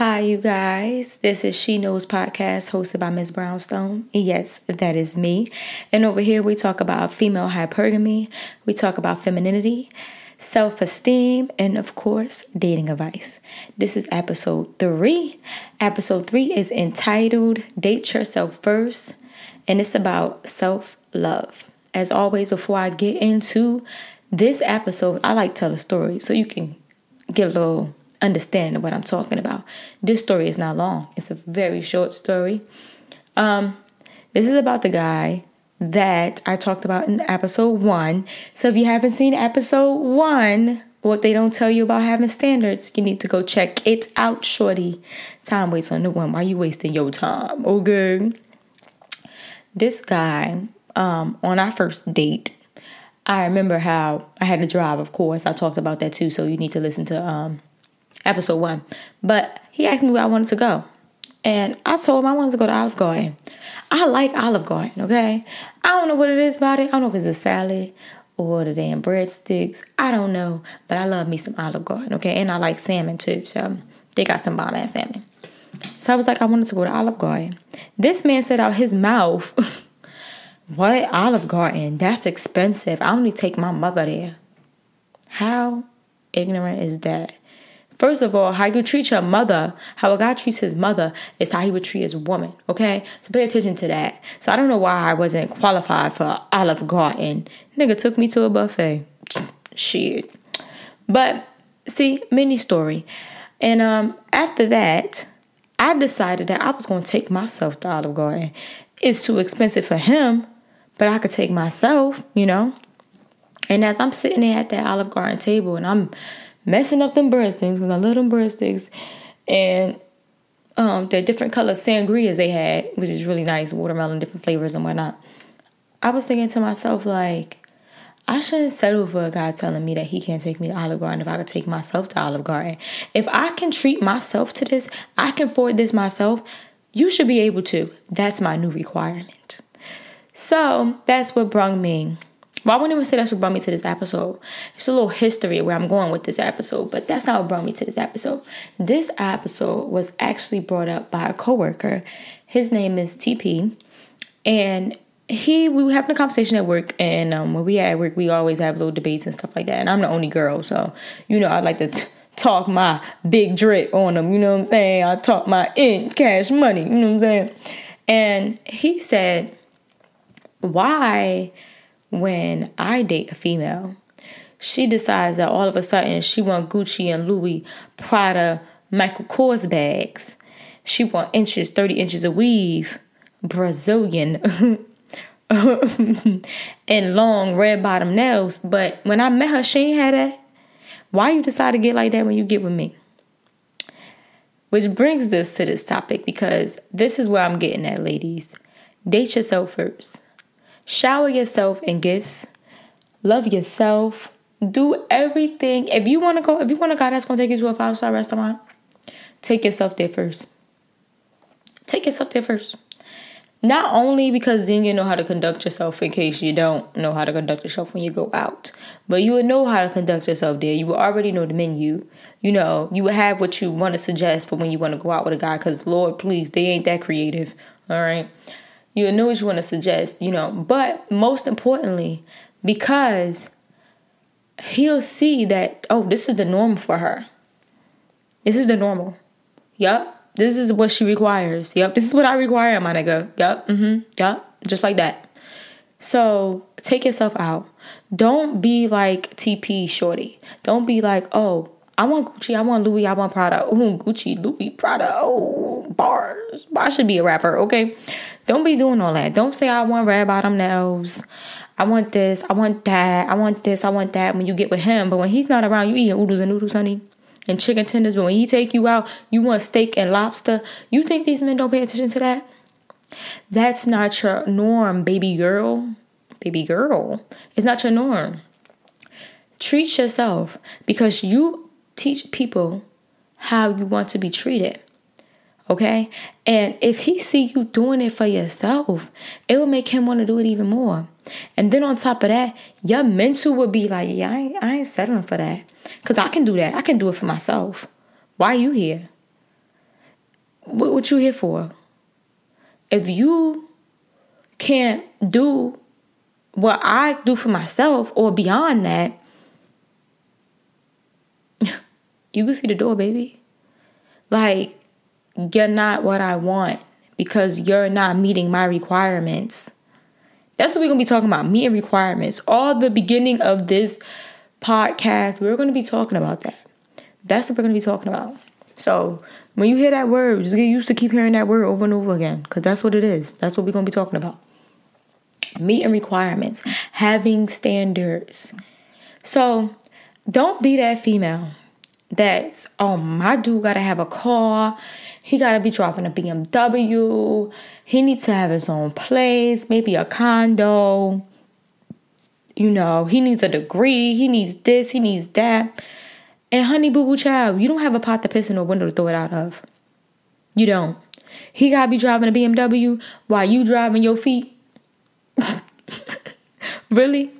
Hi, you guys. This is She Knows Podcast hosted by Ms. Brownstone. Yes, that is me. And over here, we talk about female hypergamy, we talk about femininity, self esteem, and of course, dating advice. This is episode three. Episode three is entitled Date Yourself First, and it's about self love. As always, before I get into this episode, I like to tell a story so you can get a little understanding of what I'm talking about. This story is not long, it's a very short story. Um, this is about the guy that I talked about in episode one. So if you haven't seen episode one, what they don't tell you about having standards, you need to go check it out, shorty. Time waits on no one. Why are you wasting your time? Okay. This guy, um, on our first date, I remember how I had to drive, of course. I talked about that too, so you need to listen to um episode one. But he asked me where I wanted to go. And I told him I wanted to go to Olive Garden. I like Olive Garden, okay? I don't know what it is about it. I don't know if it's a salad or the damn breadsticks. I don't know. But I love me some Olive Garden, okay? And I like salmon too. So they got some bomb ass salmon. So I was like, I wanted to go to Olive Garden. This man said out his mouth, What Olive Garden? That's expensive. I only take my mother there. How ignorant is that? First of all, how you treat your mother, how a guy treats his mother, is how he would treat his woman. Okay, so pay attention to that. So I don't know why I wasn't qualified for Olive Garden. Nigga took me to a buffet. Shit. But see, mini story. And um, after that, I decided that I was going to take myself to Olive Garden. It's too expensive for him, but I could take myself, you know. And as I'm sitting there at that Olive Garden table and I'm messing up them breadsticks because I love them breadsticks. And um, the different color sangrias they had, which is really nice, watermelon, different flavors and whatnot. I was thinking to myself, like, I shouldn't settle for a guy telling me that he can't take me to Olive Garden if I could take myself to Olive Garden. If I can treat myself to this, I can afford this myself, you should be able to. That's my new requirement. So that's what brought me well, I wouldn't even say that's what brought me to this episode. It's a little history where I'm going with this episode, but that's not what brought me to this episode. This episode was actually brought up by a coworker. His name is TP, and he we were having a conversation at work, and um, when we at work, we always have little debates and stuff like that. And I'm the only girl, so you know I like to. T- talk my big drip on them, you know what I'm saying? I talk my in cash money, you know what I'm saying? And he said, Why when I date a female, she decides that all of a sudden she want Gucci and Louis Prada Michael Kors bags. She want inches, 30 inches of weave, Brazilian, and long red bottom nails. But when I met her, she ain't had that. Why you decide to get like that when you get with me? Which brings this to this topic because this is where I'm getting at, ladies. Date yourself first. Shower yourself in gifts. Love yourself. Do everything. If you want to go, if you want a guy that's going to take you to a five star restaurant, take yourself there first. Take yourself there first. Not only because then you know how to conduct yourself in case you don't know how to conduct yourself when you go out, but you would know how to conduct yourself there. You would already know the menu. You know, you would have what you want to suggest for when you want to go out with a guy because, Lord, please, they ain't that creative. All right you know what you want to suggest, you know. But most importantly, because he'll see that, oh, this is the norm for her. This is the normal. Yup. This is what she requires. Yep. This is what I require, my nigga. Yup. Mm-hmm. Yup. Just like that. So take yourself out. Don't be like TP Shorty. Don't be like, oh, I want Gucci, I want Louis, I want Prada. Oh, Gucci, Louis, Prada. Oh, bars. I should be a rapper, okay? Don't be doing all that. Don't say I want red bottom nails. I want this, I want that, I want this, I want that when you get with him. But when he's not around, you eating oodles and noodles, honey. And chicken tenders. But when he take you out, you want steak and lobster. You think these men don't pay attention to that? That's not your norm, baby girl. Baby girl. It's not your norm. Treat yourself because you teach people how you want to be treated. Okay? And if he see you doing it for yourself, it will make him want to do it even more. And then on top of that, your mental would be like, yeah, I ain't, I ain't settling for that. Because I can do that. I can do it for myself. Why you here? what, what you here for? If you can't do what I do for myself or beyond that, you can see the door, baby. Like, you're not what I want because you're not meeting my requirements. That's what we're gonna be talking about meeting requirements. All the beginning of this podcast, we're gonna be talking about that. That's what we're gonna be talking about. So when you hear that word, just get used to keep hearing that word over and over again because that's what it is. That's what we're gonna be talking about. Meeting requirements, having standards. So don't be that female that's oh my dude gotta have a car he gotta be driving a bmw he needs to have his own place maybe a condo. You know he needs a degree he needs this he needs that. And honey boo boo child you don't have a pot to piss in or window to throw it out of. You don't. He gotta be driving a bmw while you driving your feet. Really?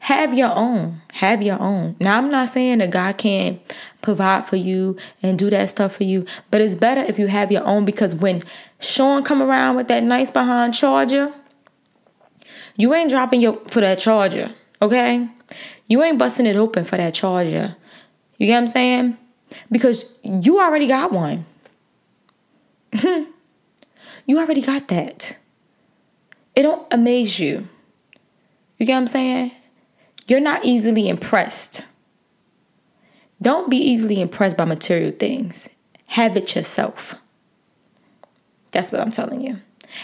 Have your own. Have your own. Now i'm not saying that god can't provide for you and do that stuff for you. But it's better if you have your own because when Sean come around with that nice behind charger, you ain't dropping your for that charger, okay? You ain't busting it open for that charger. You get what I'm saying? Because you already got one. you already got that. It don't amaze you. You get what I'm saying? You're not easily impressed. Don't be easily impressed by material things. Have it yourself. That's what I'm telling you.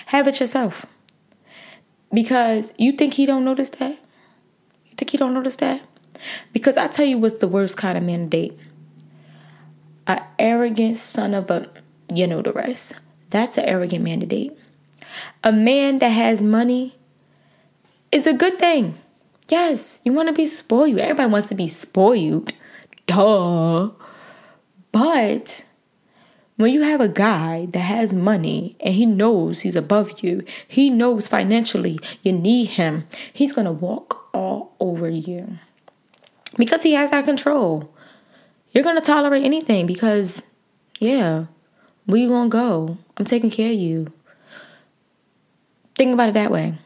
Have it yourself. Because you think he don't notice that? You think he don't notice that? Because I tell you what's the worst kind of man to date. An arrogant son of a you know the rest. That's an arrogant man to date. A man that has money is a good thing. Yes, you want to be spoiled. Everybody wants to be spoiled. Duh. But when you have a guy that has money and he knows he's above you, he knows financially you need him, he's to walk all over you because he has that control. You're to tolerate anything because, yeah, where you to go? I'm taking care of you. Think about it that way.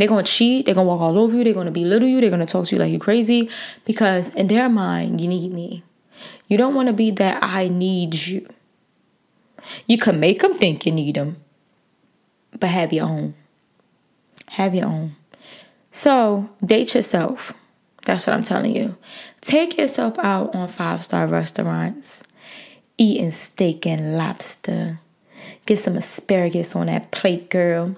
They're to cheat. They're to walk all over you. They're to belittle you. They're to talk to you like you're crazy because in their mind, you need me. You don't want to be that I need you. You can make them think you need them, but have your own. Have your own. So date yourself. That's what I'm telling you. Take yourself out on five star restaurants, eating steak and lobster. Get some asparagus on that plate, girl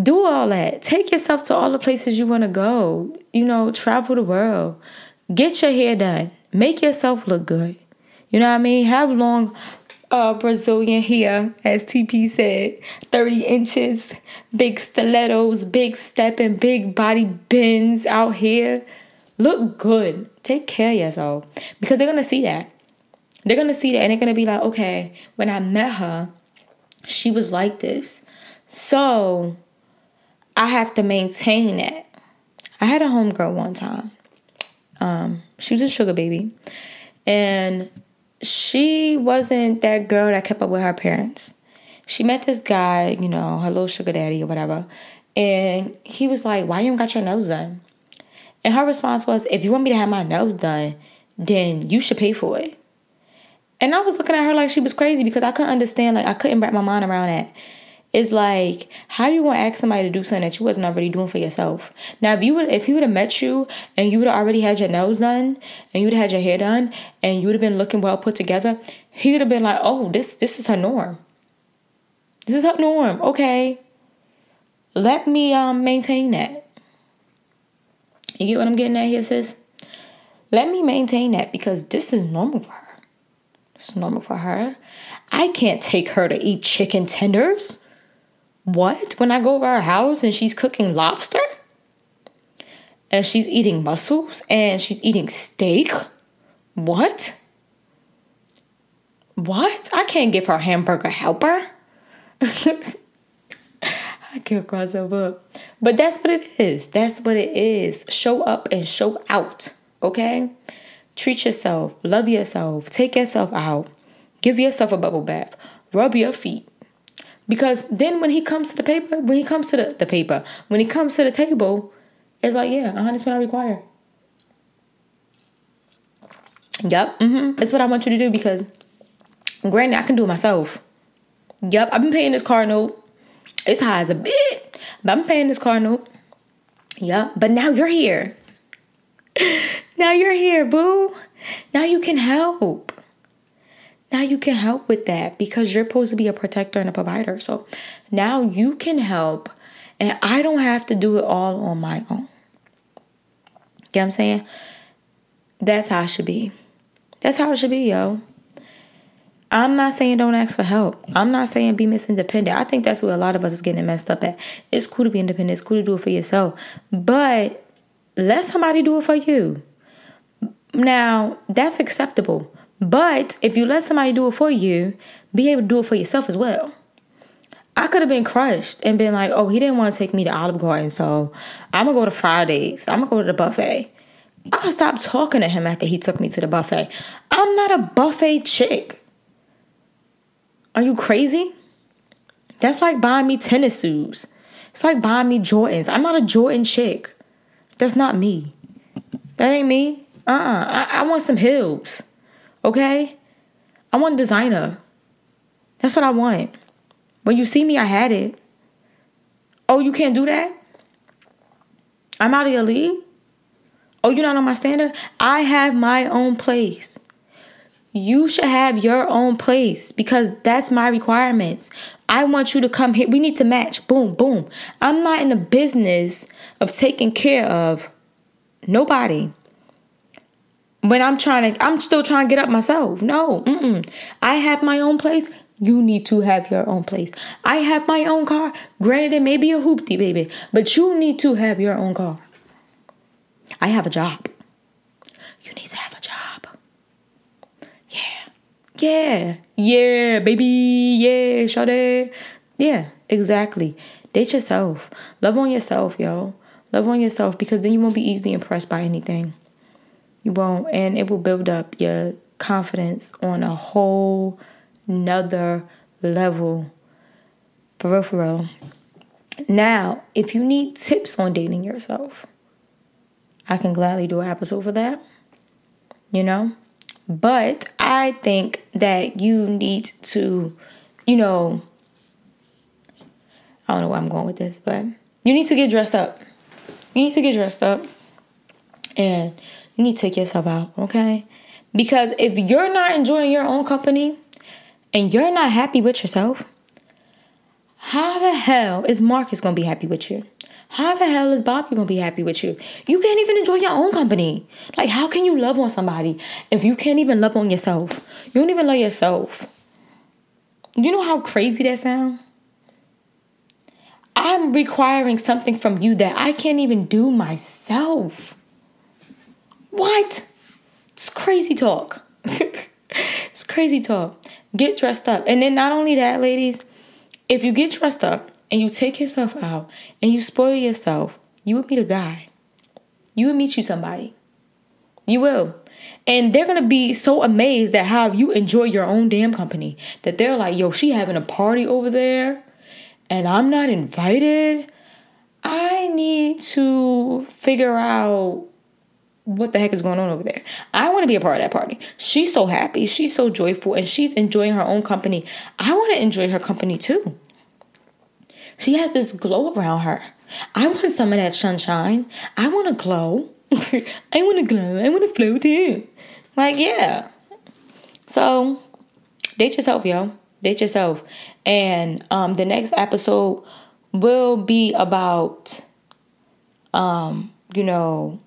do all that. Take yourself to all the places you want to go. You know, travel the world. Get your hair done. Make yourself look good. You know what I mean? Have long uh, Brazilian hair, as TP said, 30 inches, big stilettos, big stepping, big body Benz out here. Look good. Take care of yourself because they're going to see that. They're going to see that and they're going to be like, okay, when I met her, she was like this. So I have to maintain that. I had a homegirl one time. Um, she was a sugar baby. And she wasn't that girl that kept up with her parents. She met this guy, you know, her little sugar daddy or whatever. And he was like, Why you don't got your nose done? And her response was, If you want me to have my nose done, then you should pay for it. And I was looking at her like she was crazy because I couldn't understand, like I couldn't wrap my mind around that. It's like how you gonna ask somebody to do something that you wasn't already doing for yourself. Now, if you would, if he would have met you and you would have already had your nails done and you would have had your hair done and you would have been looking well put together, he would have been like, "Oh, this this is her norm. This is her norm. Okay, let me um maintain that." You get what I'm getting at here, sis? Let me maintain that because this is normal for her. It's normal for her. I can't take her to eat chicken tenders. What? When I go over her house and she's cooking lobster? And she's eating mussels and she's eating steak? What? What? I can't give her hamburger helper. I can't cross up. But that's what it is. That's what it is. Show up and show out. Okay? Treat yourself. Love yourself. Take yourself out. Give yourself a bubble bath rub your feet. Because then when he comes to the paper, when he comes to the, the paper, when he comes to the table, it's like, yeah, 100 what I require. Yep, mm-hmm. That's what I want you to do because granted, I can do it myself. Yep, I've been paying this car note. It's high as a bit, but I'm paying this car note. Yep, but now you're here. now you're here, boo. Now you can help. Now you can help with that because you're supposed to be a protector and a provider. So now you can help, and I don't have to do it all on my own. Get what I'm saying? That's how it should be. That's how it should be, yo. I'm not saying don't ask for help. I'm not saying be Miss Independent. I think that's where a lot of us is getting messed up at. It's cool to be independent. It's cool to do it for yourself. But let somebody do it for you. Now, that's acceptable. But if you let somebody do it for you, be able to do it for yourself as well. I could have been crushed and been like, oh, he didn't want to take me to Olive Garden, so I'm gonna go to Fridays. I'm gonna go to the buffet. I stopped talking to him after he took me to the buffet. I'm not a buffet chick. Are you crazy? That's like buying me tennis shoes. It's like buying me Jordans. I'm not a Jordan chick. That's not me. That ain't me. Uh uh-uh. I, I want some heels. Okay? I want designer. That's what I want. When you see me, I had it. Oh, you can't do that? I'm out of your league? Oh, you're not on my standard? I have my own place. You should have your own place because that's my requirements. I want you to come here. We need to match. Boom, boom. I'm not in the business of taking care of nobody. When I'm trying to, I'm still trying to get up myself. No, mm-mm. I have my own place. You need to have your own place. I have my own car. Granted, it may be a hoopty, baby, but you need to have your own car. I have a job. You need to have a job. Yeah. Yeah. Yeah, baby. Yeah, shawty. Yeah, exactly. Date yourself. Love on yourself, yo. Love on yourself because then you won't be easily impressed by anything. You won't. And it will build up your confidence on a whole nother level. For real, for real. Now, if you need tips on dating yourself, I can gladly do an episode for that. You know? But I think that you need to, you know, I don't know where I'm going with this, but you need to get dressed up. You need to get dressed up and you need to take yourself out, okay? Because if you're not enjoying your own company and you're not happy with yourself, how the hell is Marcus gonna be happy with you? How the hell is Bobby gonna be happy with you? You can't even enjoy your own company. Like, how can you love on somebody if you can't even love on yourself? You don't even love yourself. You know how crazy that sounds? I'm requiring something from you that I can't even do myself. What? It's crazy talk. it's crazy talk. Get dressed up. And then not only that, ladies, if you get dressed up, and you take yourself out and you spoil yourself, you will meet a guy. You will meet you somebody. You will. And they're gonna be so amazed at how you enjoy your own damn company that they're like, yo, she having a party over there and I'm not invited. I need to figure out what the heck is going on over there. I want to be a part of that party. She's so happy, she's so joyful, and she's enjoying her own company. I want to enjoy her company too. She has this glow around her. I want some of that sunshine. I want to glow. I want to glow. I want to flow too. Like, yeah. So, date yourself, yo. Date yourself. And um, the next episode will be about, um, you know,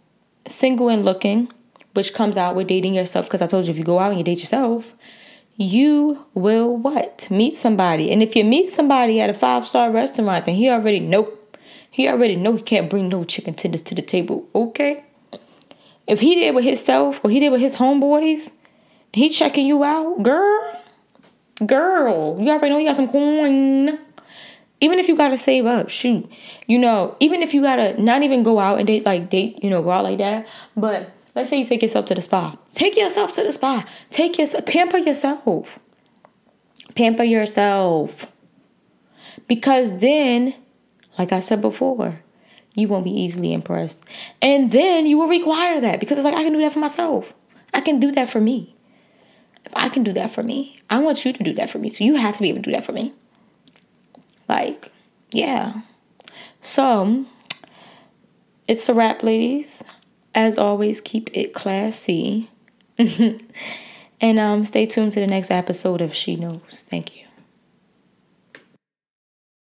single and looking, which comes out with dating yourself. Because I told you, if you go out and you date yourself, you will what? Meet somebody. And if you meet somebody at a five star restaurant, then he already know he already know he can't bring no chicken tenders to the table. Okay? If he did with himself or he did with his homeboys, he checking you out, girl. Girl, you already know you got some coin. Even if you gotta save up, shoot. You know, even if you gotta not even go out and date like date, you know, go out like that, but Let's say you take yourself to the spa. Take yourself to the spa. Take yourself, pamper yourself. Pamper yourself. Because then, like I said before, you won't be easily impressed. And then you will require that because it's like, I can do that for myself. I can do that for me. If I can do that for me, I want you to do that for me. So you have to be able to do that for me. Like, yeah. So, it's a wrap, ladies. As always, keep it classy. and um, stay tuned to the next episode of She Knows. Thank you.